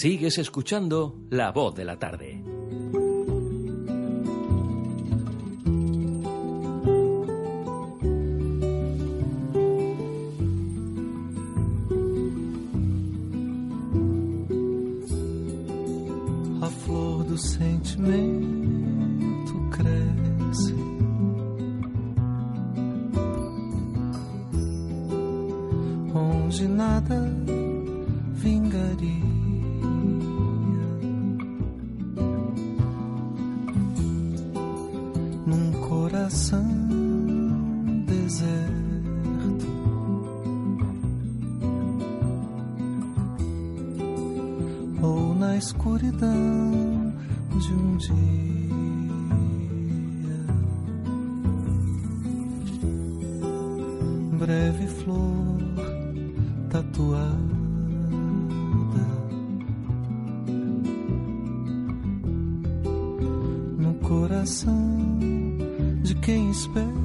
Sigues escuchando La Voz de la Tarde. Deserto. ou na escuridão de um dia. Breve flor tatuada no coração de quem espera.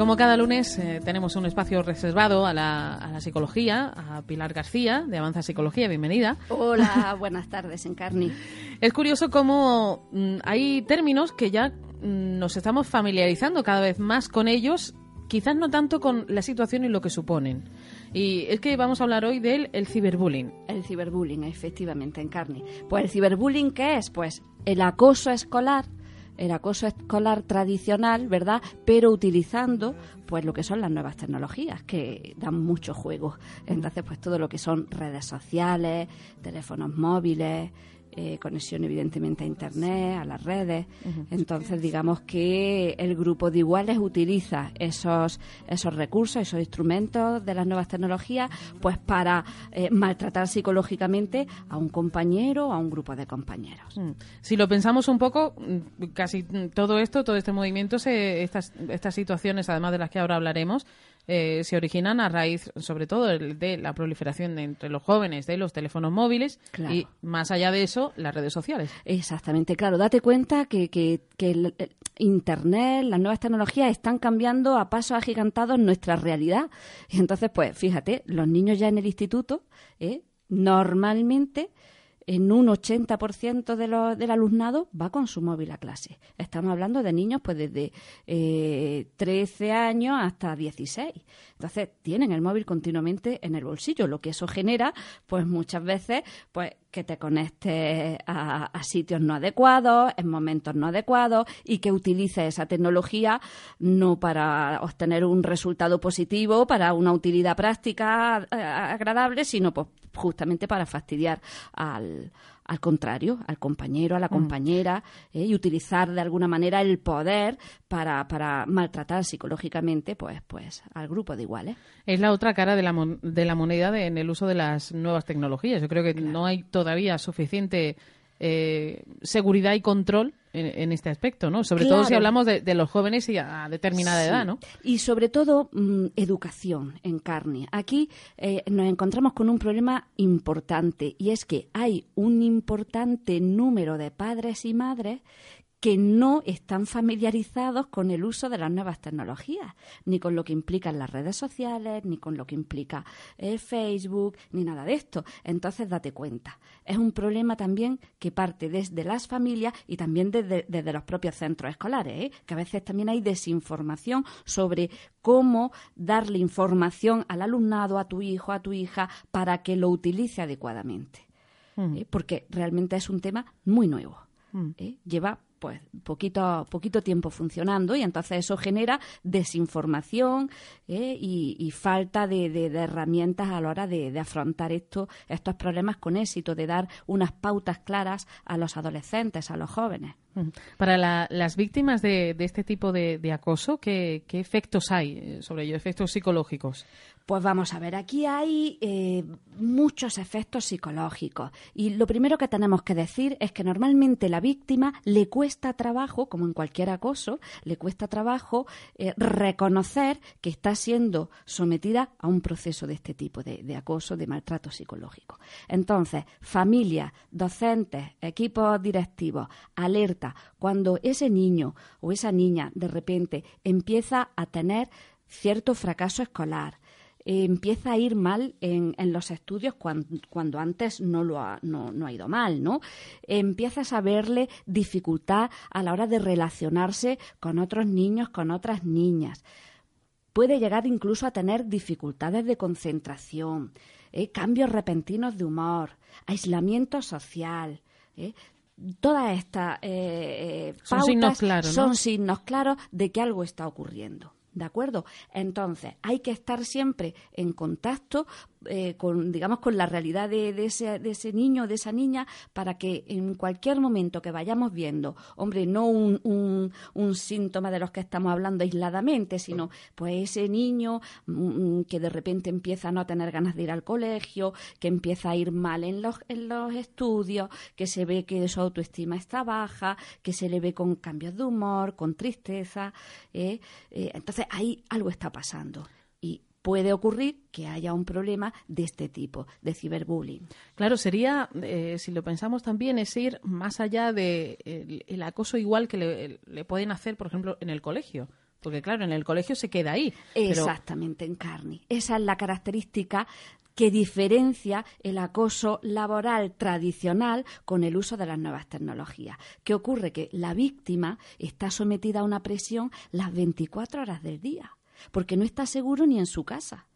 Como cada lunes eh, tenemos un espacio reservado a la, a la psicología, a Pilar García de Avanza Psicología, bienvenida. Hola, buenas tardes, Encarni. Es curioso cómo mm, hay términos que ya mm, nos estamos familiarizando cada vez más con ellos, quizás no tanto con la situación y lo que suponen. Y es que vamos a hablar hoy del el ciberbullying. El ciberbullying, efectivamente, Encarni. Pues el ciberbullying, ¿qué es? Pues el acoso escolar, el acoso escolar tradicional, ¿verdad? Pero utilizando pues lo que son las nuevas tecnologías que dan mucho juego. Entonces, pues todo lo que son redes sociales, teléfonos móviles, eh, conexión evidentemente a internet, a las redes. Entonces, digamos que el grupo de iguales utiliza esos, esos recursos, esos instrumentos de las nuevas tecnologías, pues para eh, maltratar psicológicamente a un compañero o a un grupo de compañeros. Mm. Si lo pensamos un poco, mm, casi todo esto, todo este movimiento, se- estas, estas situaciones, además de las que ahora hablaremos, eh, se originan a raíz, sobre todo, de la proliferación de, entre los jóvenes de los teléfonos móviles Claro. y, más allá de eso, las redes sociales. Exactamente, claro. Date cuenta que, que- que el, el Internet, las nuevas tecnologías están cambiando a pasos agigantados nuestra realidad. Y entonces, pues fíjate, los niños ya en el instituto, ¿eh? normalmente en un 80% de lo- del alumnado va con su móvil a clase. Estamos hablando de niños pues desde eh, 13 años hasta 16. Entonces tienen el móvil continuamente en el bolsillo, lo que eso genera pues muchas veces pues que te conectes a, a sitios no adecuados, en momentos no adecuados y que utilices esa tecnología no para obtener un resultado positivo, para una utilidad práctica eh, agradable, sino pues justamente para fastidiar al, al contrario, al compañero, a la compañera, eh, y utilizar de alguna manera el poder para, para maltratar psicológicamente pues, pues al grupo de iguales. Es la otra cara de la, mon- de la moneda de- en el uso de las nuevas tecnologías. Yo creo que no hay todavía suficiente eh, seguridad y control en, en este aspecto, ¿no? Sobre todo si hablamos de, de los jóvenes y a determinada Sí. edad, ¿no? Y sobre todo mm, educación en carne. Aquí eh, nos encontramos con un problema importante y es que hay un importante número de padres y madres que no están familiarizados con el uso de las nuevas tecnologías, ni con lo que implican las redes sociales, ni con lo que implica eh, Facebook, ni nada de esto. Entonces, date cuenta. Es un problema también que parte desde las familias y también desde, desde los propios centros escolares, ¿eh? que a veces también hay desinformación sobre cómo darle información al alumnado, a tu hijo, a tu hija, para que lo utilice adecuadamente. ¿eh? Porque realmente es un tema muy nuevo. ¿eh? Lleva pues poquito poquito tiempo funcionando y entonces eso genera desinformación ¿eh? y, falta de, de- de herramientas a la hora de, de afrontar esto, estos problemas con éxito, de dar unas pautas claras a los adolescentes, a los jóvenes. Para las víctimas de, este tipo de, acoso, ¿qué, efectos hay sobre ello, efectos psicológicos? Pues vamos a ver, aquí hay eh, muchos efectos psicológicos y lo primero que tenemos que decir es que normalmente la víctima le cuesta trabajo, como en cualquier acoso, le cuesta trabajo eh, reconocer que está siendo sometida a un proceso de este tipo de, de acoso, de maltrato psicológico. Entonces, familia, docentes, equipos directivos, alerta, cuando ese niño o esa niña de repente empieza a tener cierto fracaso escolar, empieza a ir mal en, los estudios cuando, antes no, lo ha, no, ha ido mal, ¿no? Empiezas a verle dificultad a la hora de relacionarse con otros niños, con otras niñas. Puede llegar incluso a tener dificultades de concentración, ¿eh? cambios repentinos de humor, aislamiento social. ¿eh? Todas estas eh, son signos claros, son signos claros de que algo está ocurriendo. ¿De acuerdo? Entonces, hay que estar siempre en contacto eh, con, digamos, con la realidad de, ese, de ese niño o de esa niña para que en cualquier momento que vayamos viendo, hombre, no un, un, síntoma de los que estamos hablando aisladamente, sino pues ese niño mm, mm, que de repente empieza a no tener ganas de ir al colegio, que empieza a ir mal en los, en los estudios, que se ve que su autoestima está baja, que se le ve con cambios de humor, con tristeza. ¿eh? Eh, entonces ahí algo está pasando puede ocurrir que haya un problema de este tipo, de ciberbullying. Claro, sería, eh, si lo pensamos también, es ir más allá del de el, acoso igual que le, pueden hacer, por ejemplo, en el colegio. Porque claro, en el colegio se queda ahí. Exactamente, en carne. Esa es la característica que diferencia el acoso laboral tradicional con el uso de las nuevas tecnologías. ¿Qué ocurre? Que la víctima está sometida a una presión las 24 horas del día porque no está seguro ni en su casa.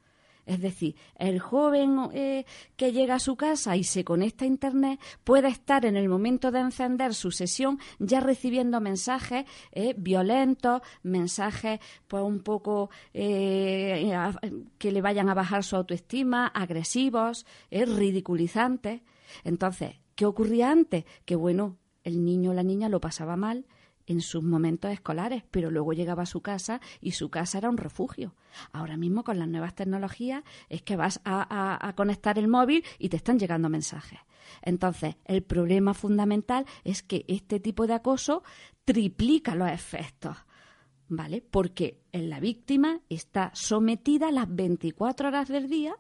Es decir, el joven eh, que llega a su casa y se conecta a Internet puede estar en el momento de encender su sesión ya recibiendo mensajes eh, violentos, mensajes pues un poco eh, que le vayan a bajar su autoestima, agresivos, ridiculizantes. Entonces, ¿qué ocurría antes? Que bueno, el niño o la niña lo pasaba mal, en sus momentos escolares, pero luego llegaba a su casa y su casa era un refugio. Ahora mismo con las nuevas tecnologías es que vas a, conectar el móvil y te están llegando mensajes. Entonces, el problema fundamental es que este tipo de acoso triplica los efectos. ¿Vale? Porque la víctima está sometida las 24 horas del día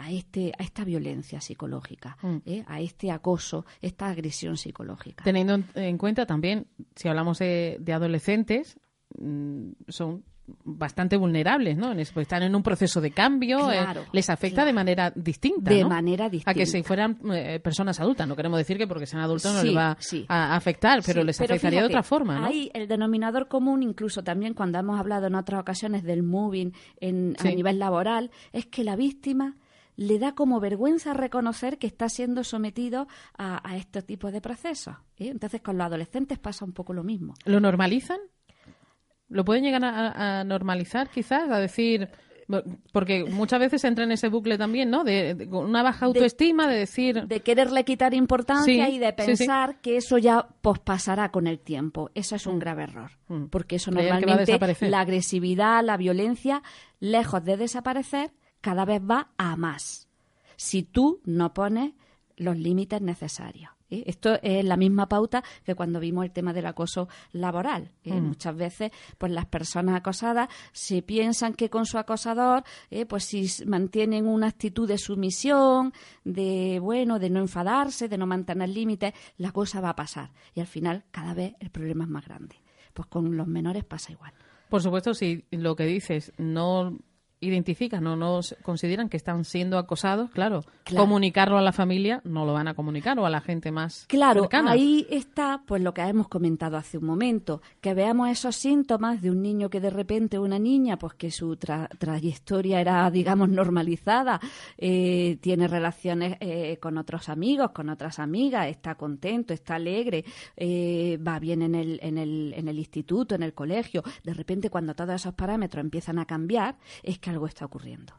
a, este, a esta violencia psicológica, mm. ¿eh? a este acoso, esta agresión psicológica. Teniendo en cuenta también, si hablamos de, adolescentes, mm, son bastante vulnerables, ¿no? Están en un proceso de cambio, eh, les afecta de manera distinta. De manera distinta. A que si fueran eh, personas adultas. No queremos decir que porque sean adultos no les va a afectar, pero les afectaría de otra forma, ¿no? Hay el denominador común, incluso también cuando hemos hablado en otras ocasiones del moving en, a nivel laboral, es que la víctima le da como vergüenza reconocer que está siendo sometido a, a este tipo de procesos. ¿eh? Entonces, con los adolescentes pasa un poco lo mismo. ¿Lo normalizan? ¿Lo pueden llegar a, normalizar, quizás? A decir. Porque muchas veces entra en ese bucle también, ¿no? De, una baja autoestima, de, decir. De quererle quitar importancia y de pensar que eso ya pospasará con el tiempo. Eso es un mm. grave error. Mm. Porque eso normalmente, la agresividad, la violencia, lejos de desaparecer, cada vez va a más. Si tú no pones los límites necesarios. ¿eh? Esto es la misma pauta que cuando vimos el tema del acoso laboral. ¿eh? Mm. Muchas veces, pues las personas acosadas se piensan que con su acosador, ¿eh? pues si mantienen una actitud de sumisión, de bueno, de no enfadarse, de no mantener límites, la cosa va a pasar. Y al final, cada vez el problema es más grande. Pues con los menores pasa igual. Por supuesto, si lo que dices no identifican o no consideran que están siendo acosados, claro, comunicarlo a la familia no lo van a comunicar o a la gente más claro, cercana. ahí está pues lo que hemos comentado hace un momento, que veamos esos síntomas de un niño que de repente una niña, pues que su trayectoria era, digamos, normalizada, eh, tiene relaciones eh, con otros amigos, con otras amigas, está contento, está alegre, eh, va bien en el, en, el, en el instituto, en el colegio, de repente cuando todos esos parámetros empiezan a cambiar, es que algo está ocurriendo.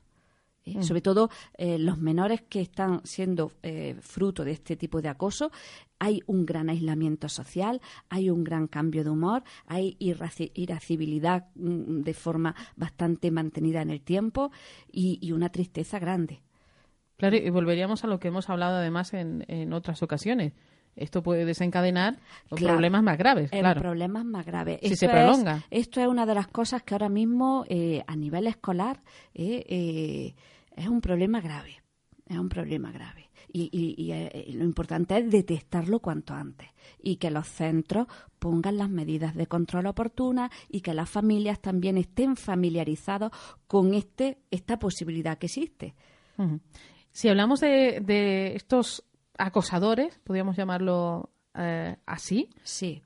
¿eh? Mm. Sobre todo eh, los menores que están siendo eh, fruto de este tipo de acoso, hay un gran aislamiento social, hay un gran cambio de humor, hay irascibilidad mm, de forma bastante mantenida en el tiempo y, y una tristeza grande. Claro, y volveríamos a lo que hemos hablado además en, en otras ocasiones. Esto puede desencadenar Claro. problemas más graves, claro. problemas más graves. Si Esto se es- prolonga. esto es una de las cosas que ahora mismo eh, a nivel escolar eh, eh, es un problema grave. Es un problema grave. Y, y- y, eh, lo importante es detectarlo cuanto antes y que los centros pongan las medidas de control oportunas y que las familias también estén familiarizados con este esta posibilidad que existe. Si hablamos de, de estos acosadores, podríamos llamarlo eh, así, Sí.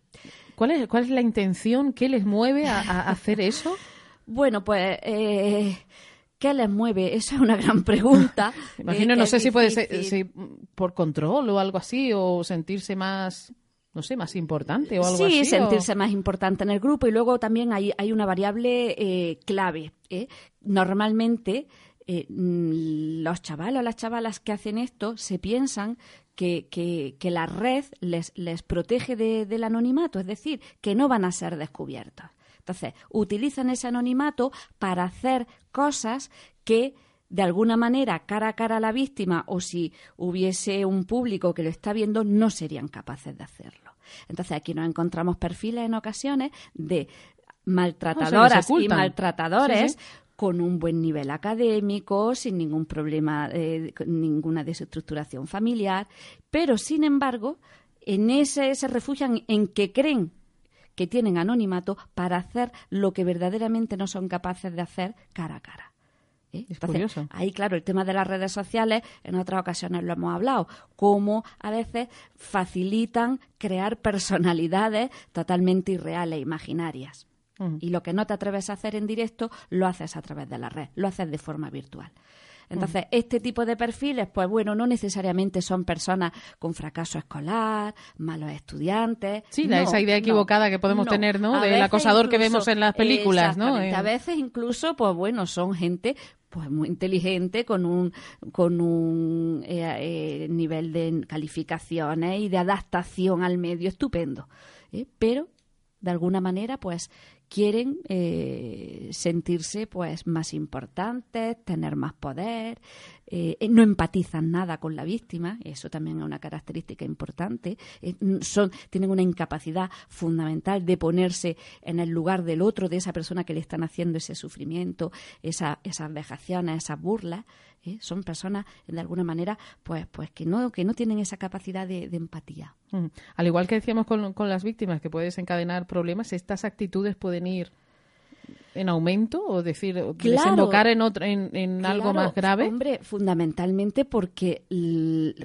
¿cuál es, ¿cuál es la intención? ¿Qué les mueve a, a hacer eso? Bueno, pues, eh, ¿qué les mueve? Esa es una gran pregunta. Imagino, Eh, no sé si puede ser si, por control o algo así, o sentirse más, no sé, más importante o algo sí, así. o- sentirse más importante en el grupo. Y luego también hay, hay una variable eh, clave. ¿eh? Normalmente eh, mm, los chavalos o las chavalas que hacen esto se piensan que, que- que la red les, les protege de- del anonimato, es decir, que no van a ser descubiertos. Entonces, utilizan ese anonimato para hacer cosas que de alguna manera, cara a cara a la víctima, o si hubiese un público que lo está viendo, no serían capaces de hacerlo. Entonces, aquí nos encontramos perfiles en ocasiones de maltratadoras y maltratadores Sí, sí. Con un buen nivel académico, sin ningún problema, eh, ninguna desestructuración familiar, pero sin embargo, en ese se refugian en que creen que tienen anonimato para hacer lo que verdaderamente no son capaces de hacer cara a cara. ¿eh? Es curioso. Ahí, claro, el tema de las redes sociales, en otras ocasiones lo hemos hablado, cómo a veces facilitan crear personalidades totalmente irreales, imaginarias. Y lo que no te atreves a hacer en directo, lo haces a través de la red, lo haces de forma virtual. Entonces, este tipo de perfiles, pues bueno, no necesariamente son personas con fracaso escolar, malos estudiantes. Sí, No, esa idea no, equivocada que podemos tener, ¿no? A Del acosador que vemos en las películas, ¿no? A veces incluso, pues bueno, son gente pues muy inteligente con un con un eh, eh, nivel de calificaciones y de adaptación al medio estupendo, ¿eh? pero de alguna manera pues quieren eh, sentirse pues más importantes, tener más poder, eh, no empatizan nada con la víctima, eso también es una característica importante, eh, son, tienen una incapacidad fundamental de ponerse en el lugar del otro, de esa persona que le están haciendo ese sufrimiento, esa, esas vejaciones, esas burlas, ¿eh? son personas de alguna manera pues, pues que no, que no tienen esa capacidad de, de empatía. Mm. Al igual que decíamos con, con las víctimas que puede desencadenar problemas, estas actitudes pueden ir en aumento o decir Claro. desembocar en otro en, en algo más grave. Hombre, fundamentalmente porque,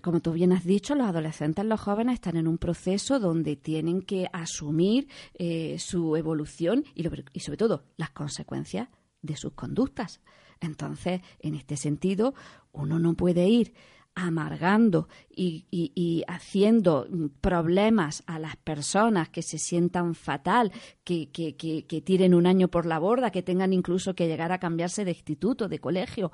como tú bien has dicho, los adolescentes, los jóvenes están en un proceso donde tienen que asumir eh, su evolución y, lo- y, sobre todo, las consecuencias de sus conductas. Entonces, en este sentido, uno no puede ir amargando y, y- y haciendo problemas a las personas que se sientan fatal, que, que- que- que tiren un año por la borda, que tengan incluso que llegar a cambiarse de instituto, de colegio,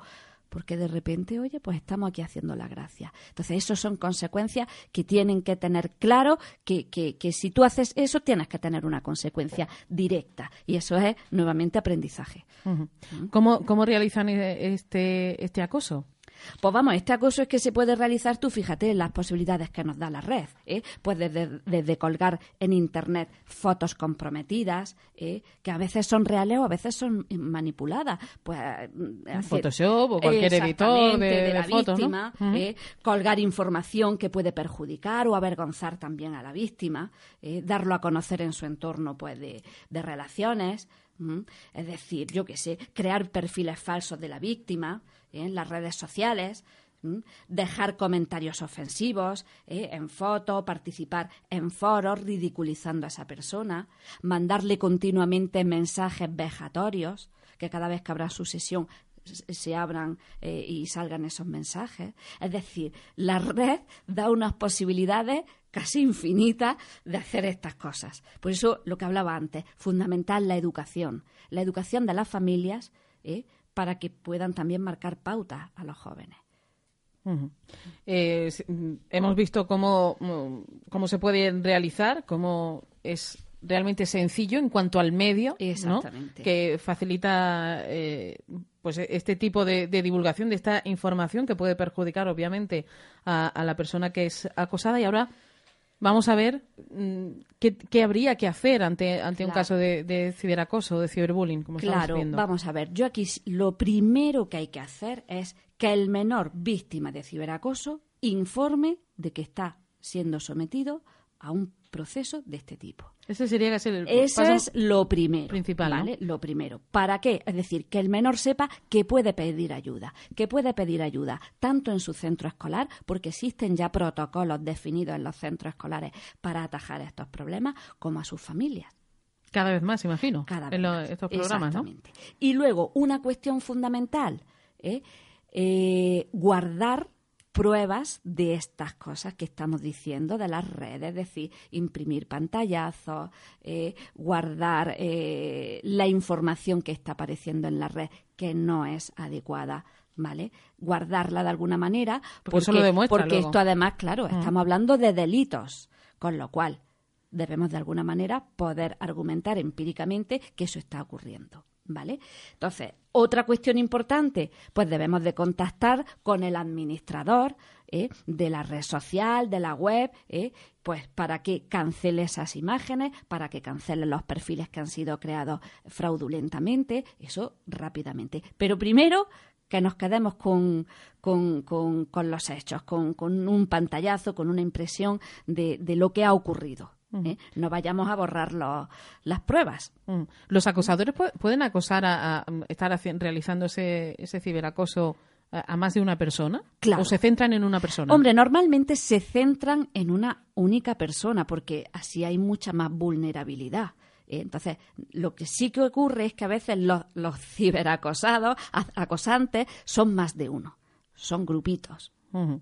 porque de repente, oye, pues estamos aquí haciendo la gracia. Entonces, eso son consecuencias que tienen que tener claro que, que, que si tú haces eso, tienes que tener una consecuencia directa. Y eso es, nuevamente, aprendizaje. Ujú. ¿Cómo, ¿Cómo realizan eh, este, este acoso? Pues vamos, este acoso es que se puede realizar, tú fíjate, las posibilidades que nos da la red. ¿eh? Pues desde, desde colgar en Internet fotos comprometidas, ¿eh? que a veces son reales o a veces son manipuladas. Pues, mm, hacer- Photoshop o cualquier editor de- la fotos, ¿no? víctima. ¿eh? colgar información que puede perjudicar o avergonzar también a la víctima, ¿eh? darlo a conocer en su entorno pues, de, de relaciones. Es decir, yo qué sé, crear perfiles falsos de la víctima en las redes sociales, dejar comentarios ofensivos ¿eh? en fotos, participar en foros ridiculizando a esa persona, mandarle continuamente mensajes vejatorios, que cada vez que habrá su sesión se- se abran eh, y salgan esos mensajes. Es decir, la red da unas posibilidades casi infinitas de hacer estas cosas. Por eso, lo que hablaba antes, fundamental la educación. La educación de las familias ¿eh? Para que puedan también marcar pautas a los jóvenes. Eh, mm, hemos visto cómo, mm, cómo se puede realizar, cómo es realmente sencillo en cuanto al medio, que facilita eh, pues este tipo de, de divulgación de esta información que puede perjudicar obviamente a, a la persona que es acosada. Y ahora vamos a ver mm, qué, qué habría que hacer ante, ante un caso de, de ciberacoso, de ciberbullying, como estamos Claro, viendo. vamos a ver, yo aquí lo primero que hay que hacer es que el menor víctima de ciberacoso informe de que está siendo sometido a un proceso de este tipo. Ese sería casi el Eso paso es lo primero. principal, ¿no? Lo primero. ¿Para qué? Es decir, que el menor sepa que puede pedir ayuda. Que puede pedir ayuda tanto en su centro escolar, porque existen ya protocolos definidos en los centros escolares para atajar estos problemas, como a sus familias. cada vez más, imagino, Cada en vez lo- más. estos programas, ¿no? Exactamente. Y luego, una cuestión fundamental, ¿eh? Eh, guardar pruebas de estas cosas que estamos diciendo de las redes, es decir, imprimir pantallazos, eh, guardar eh, la información que está apareciendo en la red que no es adecuada. ¿Vale? Guardarla de alguna manera. Porque eso lo porque luego. esto además, claro, estamos hablando de delitos. Con lo cual, debemos de alguna manera poder argumentar empíricamente que eso está ocurriendo. ¿Vale? Entonces, otra cuestión importante, pues debemos de contactar con el administrador ¿eh? de la red social, de la web, ¿eh? pues para que cancele esas imágenes, para que cancele los perfiles que han sido creados fraudulentamente, eso rápidamente. Pero primero que nos quedemos con, los hechos, con, un pantallazo, con una impresión de lo que ha ocurrido. ¿Eh? No vayamos a borrar las pruebas. Mm. ¿Los acosadores pu- pueden acosar a, a- estar haci- realizando ese, ese ciberacoso a, a más de una persona? Claro. ¿O se centran en una persona? Hombre, normalmente se centran en una única persona porque así hay mucha más vulnerabilidad. Eh, Entonces, lo que sí que ocurre es que a veces los, los ciberacosados, acosantes, son más de uno, son grupitos.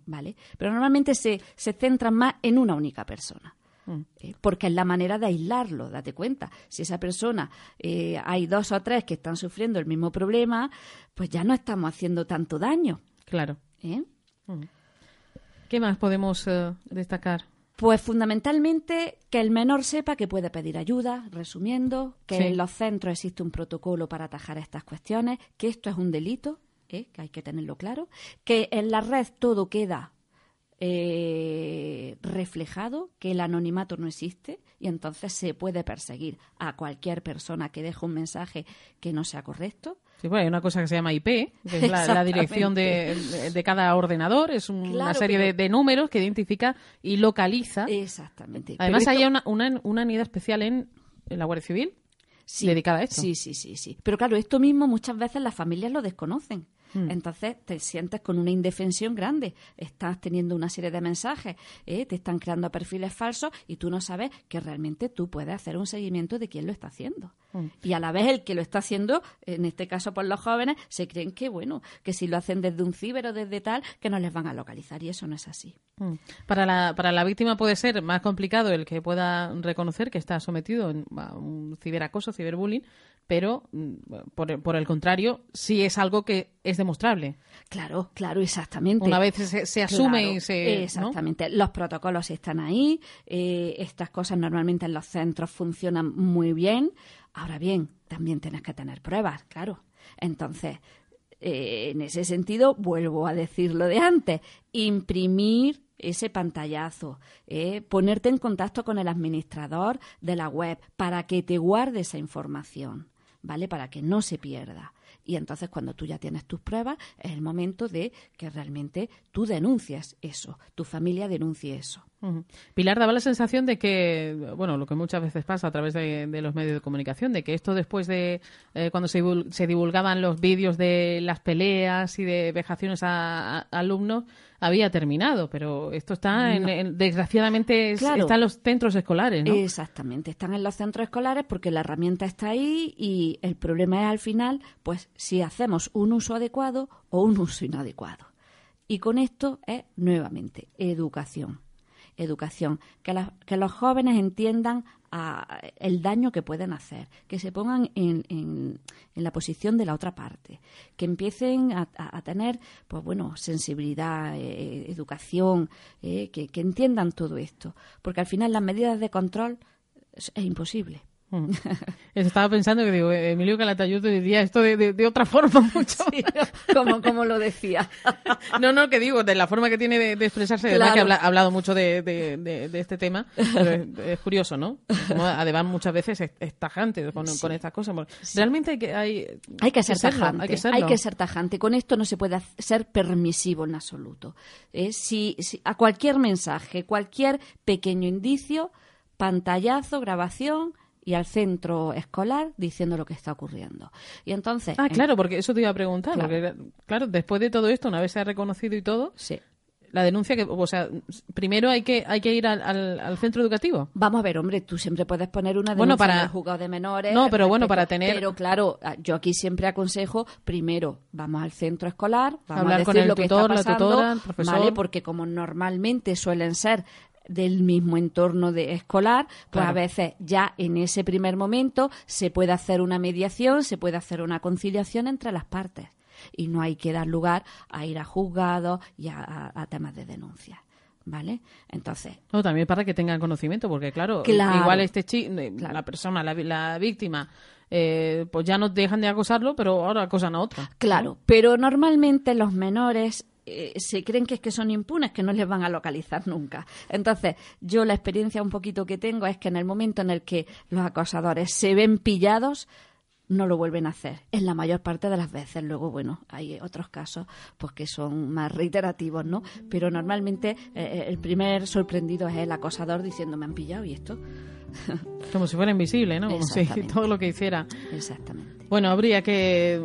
¿vale? Pero normalmente se, se centran más en una única persona. Eh, porque es la manera de aislarlo, date cuenta. Si esa persona, eh, hay dos o tres que están sufriendo el mismo problema, pues ya no estamos haciendo tanto daño. Claro. ¿eh? ¿Qué más podemos eh, destacar? Pues fundamentalmente que el menor sepa que puede pedir ayuda, resumiendo, que Sí. en los centros existe un protocolo para atajar estas cuestiones, que esto es un delito, ¿eh? que hay que tenerlo claro, que en la red todo queda eh, reflejado, que el anonimato no existe y entonces se puede perseguir a cualquier persona que deje un mensaje que no sea correcto. Sí, bueno, hay una cosa que se llama IP, que es la, la dirección de, de- de cada ordenador, es un- una serie de, pero- de números que identifica y localiza. Exactamente. Además, hay una, una, una unidad especial en, en la Guardia Civil Sí, dedicada a esto. Sí, sí, sí, sí. Pero claro, esto mismo muchas veces las familias lo desconocen. Hmm. Entonces te sientes con una indefensión grande. Estás teniendo una serie de mensajes, ¿eh? te están creando perfiles falsos y tú no sabes que realmente tú puedes hacer un seguimiento de quién lo está haciendo. Hmm. Y a la vez el que lo está haciendo, en este caso por los jóvenes, se creen que, bueno, que si lo hacen desde un ciber o desde tal, que no les van a localizar. Y eso no es así. Mm. Para la, para la víctima puede ser más complicado el que pueda reconocer que está sometido a un ciberacoso, ciberbullying, pero mm, por, por el contrario, sí es algo que es demostrable. Claro, claro, exactamente. Una vez se, se asume Claro, y se... ¿no? Exactamente. Los protocolos están ahí. eh, estas cosas normalmente en los centros funcionan muy bien. Ahora bien, también tienes que tener pruebas, claro. Entonces, eh, en ese sentido, vuelvo a decir lo de antes. Imprimir ese pantallazo, eh, ponerte en contacto con el administrador de la web para que te guarde esa información, ¿vale? Para que no se pierda. Y entonces cuando tú ya tienes tus pruebas, es el momento de que realmente tú denuncies eso, tu familia denuncie eso. Pilar daba la sensación de que, bueno, lo que muchas veces pasa a través de, de los medios de comunicación, de que esto después de eh, cuando se, divul- se divulgaban los vídeos de las peleas y de vejaciones a, a alumnos había terminado, pero esto está en, en- desgraciadamente es- Claro. está en los centros escolares, ¿no? Exactamente, están en los centros escolares porque la herramienta está ahí y el problema es al final, pues si hacemos un uso adecuado o un uso inadecuado. Y con esto es nuevamente educación. Educación, que, que los jóvenes entiendan a- el daño que pueden hacer, que se pongan en, en- en la posición de la otra parte, que empiecen a, tener, pues bueno, sensibilidad, eh, educación, eh, que, que entiendan todo esto, porque al final las medidas de control es, es imposible. Mm. Estaba pensando que digo, Emilio Calatayud diría esto de, de- de otra forma mucho. como, como lo decía. No, no, que digo, de la forma que tiene de, de expresarse, de Claro. verdad que habla- ha hablado mucho de, de- de- de este tema, pero es, es curioso, ¿no? Como además muchas veces es, es tajante con, con estas cosas. Realmente hay que, hay, Hay que ser serlo, tajante. hay que ser tajante. Con esto no se puede ser permisivo en absoluto. Eh, si, si- a cualquier mensaje, cualquier pequeño indicio, pantallazo, grabación y al centro escolar diciendo lo que está ocurriendo. Y entonces. Ah, en- claro, porque eso te iba a preguntar. Claro. porque, claro, después de todo esto, una vez se ha reconocido y todo, Sí. la denuncia que, o sea, primero hay que hay que ir al, al- al centro educativo. Vamos a ver, hombre, tú siempre puedes poner una denuncia Bueno, para- en el juzgado de menores. No, pero bueno, respecto- para tener- Pero claro, ah, yo aquí siempre aconsejo, primero, vamos al centro escolar, vamos Hablar a con decir el lo que tutor, la está pasando, tutora, el profesor. ¿vale? Porque como normalmente suelen ser del mismo entorno de escolar, pues Claro. a veces ya en ese primer momento se puede hacer una mediación, se puede hacer una conciliación entre las partes y no hay que dar lugar a ir a juzgados y a, a- a temas de denuncia, ¿vale? Entonces, No, también para que tengan conocimiento, porque claro, Claro. igual este chico, Claro. la persona, la víctima, eh, pues ya no dejan de acosarlo, pero ahora acosan a otra. Claro, pero normalmente los menores eh, se creen que es que son impunes, que no les van a localizar nunca. Entonces, yo la experiencia un poquito que tengo es que en el momento en el que los acosadores se ven pillados, no lo vuelven a hacer, en la mayor parte de las veces. Luego, bueno, hay otros casos pues que son más reiterativos, ¿no? Pero normalmente eh, el primer sorprendido es el acosador diciendo, me han pillado y esto. Como si fuera invisible, ¿no? Como si todo lo que hiciera. Exactamente. Bueno, habría que,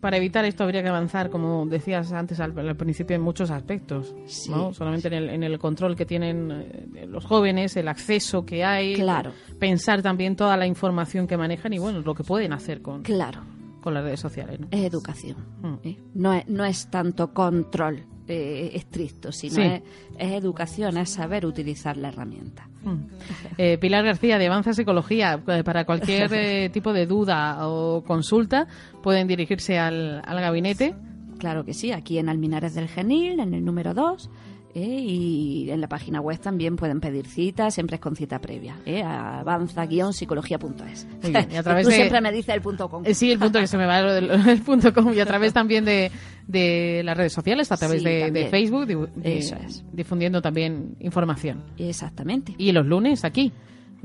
para evitar esto, habría que avanzar, como decías antes al, al principio, en muchos aspectos. Sí. ¿no? Solamente en el, en el control que tienen eh, los jóvenes, el acceso que hay. Claro. Pensar también toda la información que manejan y, bueno, lo que pueden hacer con, Claro. con las redes sociales, ¿no? es educación. Mm. ¿eh? No, es, no es tanto control eh, estricto, sino Sí. es, es educación, es saber utilizar la herramienta. Mm. Eh, Pilar García, de Avanza Psicología, eh, para cualquier eh, tipo de duda o consulta, pueden dirigirse al, al gabinete. Claro que sí, aquí en Alminares del Genil, en el número 2. ¿Eh? y en la página web también pueden pedir cita, siempre es con cita previa, ¿eh? avanza-psicología.es. Y a través Tú de- siempre me dices el punto com. Eh, sí, el punto que se me va el punto com y a través también de, de las redes sociales, a través Sí, de, de. Facebook, Eso es. difundiendo también información. Exactamente. Y los lunes aquí.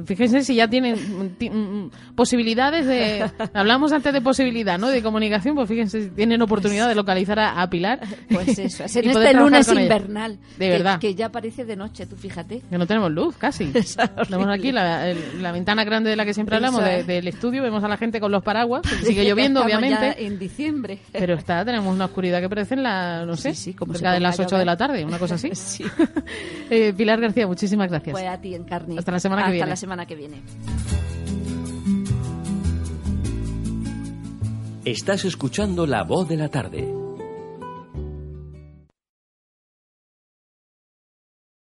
Fíjense si ya tienen mm, mm, posibilidades de... Hablamos antes de posibilidad, ¿no? De comunicación, pues fíjense si tienen oportunidad de localizar a, a Pilar. Pues eso, es en este lunes invernal. De que- verdad. Que, ya parece de noche, tú fíjate. Que no tenemos luz, casi. Tenemos aquí la, el- la ventana grande de la que siempre hablamos, de- del estudio, vemos a la gente con los paraguas, sigue lloviendo, Estamos obviamente. ya en diciembre. Pero está, tenemos una oscuridad que parece en la, no sé, Sí, sí, como cerca de las a 8 de la tarde, una cosa así. Sí. Eh, Pilar García, muchísimas gracias. Pues a ti, Encarni. Hasta la semana que viene. la semana que viene. Estás escuchando La Voz de la Tarde.